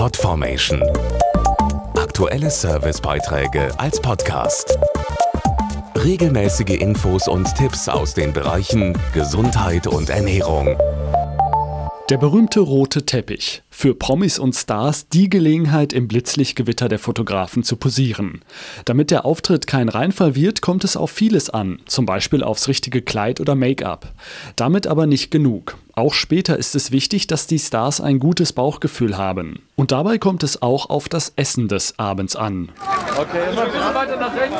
Podformation. Aktuelle Servicebeiträge als Podcast. Regelmäßige Infos und Tipps aus den Bereichen Gesundheit und Ernährung. Der berühmte rote Teppich. Für Promis und Stars die Gelegenheit, im Blitzlichtgewitter der Fotografen zu posieren. Damit der Auftritt kein Reinfall wird, kommt es auf vieles an, zum Beispiel aufs richtige Kleid oder Make-up. Damit aber nicht genug. Auch später ist es wichtig, dass die Stars ein gutes Bauchgefühl haben. Und dabei kommt es auch auf das Essen des Abends an. Okay, immer ein bisschen weiter nach rechts.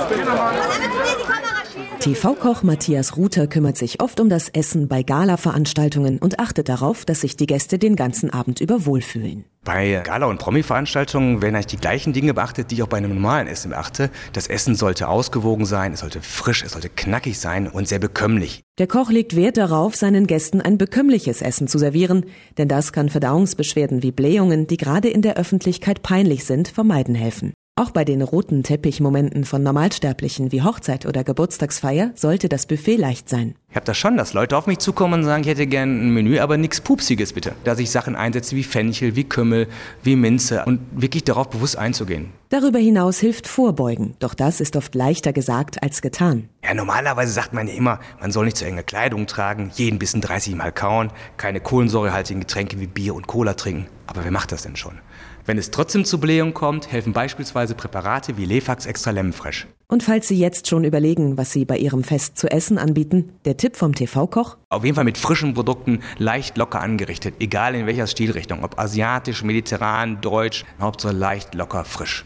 TV-Koch Matthias Ruther kümmert sich oft um das Essen bei Gala-Veranstaltungen und achtet darauf, dass sich die Gäste den ganzen Abend über wohlfühlen. Bei Gala- und Promi-Veranstaltungen werden eigentlich die gleichen Dinge beachtet, die ich auch bei einem normalen Essen beachte. Das Essen sollte ausgewogen sein, es sollte frisch, es sollte knackig sein und sehr bekömmlich. Der Koch legt Wert darauf, seinen Gästen ein bekömmliches Essen zu servieren, denn das kann Verdauungsbeschwerden wie Blähungen, die gerade in der Öffentlichkeit peinlich sind, vermeiden helfen. Auch bei den roten Teppichmomenten von Normalsterblichen wie Hochzeit oder Geburtstagsfeier sollte das Buffet leicht sein. Ich habe das schon, dass Leute auf mich zukommen und sagen, ich hätte gerne ein Menü, aber nichts Pupsiges bitte. Dass ich Sachen einsetze wie Fenchel, wie Kümmel, wie Minze und wirklich darauf bewusst einzugehen. Darüber hinaus hilft Vorbeugen, doch das ist oft leichter gesagt als getan. Ja, normalerweise sagt man ja immer, man soll nicht zu enge Kleidung tragen, jeden Bissen 30 Mal kauen, keine kohlensäurehaltigen Getränke wie Bier und Cola trinken. Aber wer macht das denn schon? Wenn es trotzdem zu Blähung kommt, helfen beispielsweise Präparate wie Lefax Extra Lemmenfresh. Und falls Sie jetzt schon überlegen, was Sie bei Ihrem Fest zu essen anbieten, der Tipp vom TV-Koch? Auf jeden Fall mit frischen Produkten, leicht locker angerichtet, egal in welcher Stilrichtung, ob asiatisch, mediterran, deutsch, Hauptsache leicht locker frisch.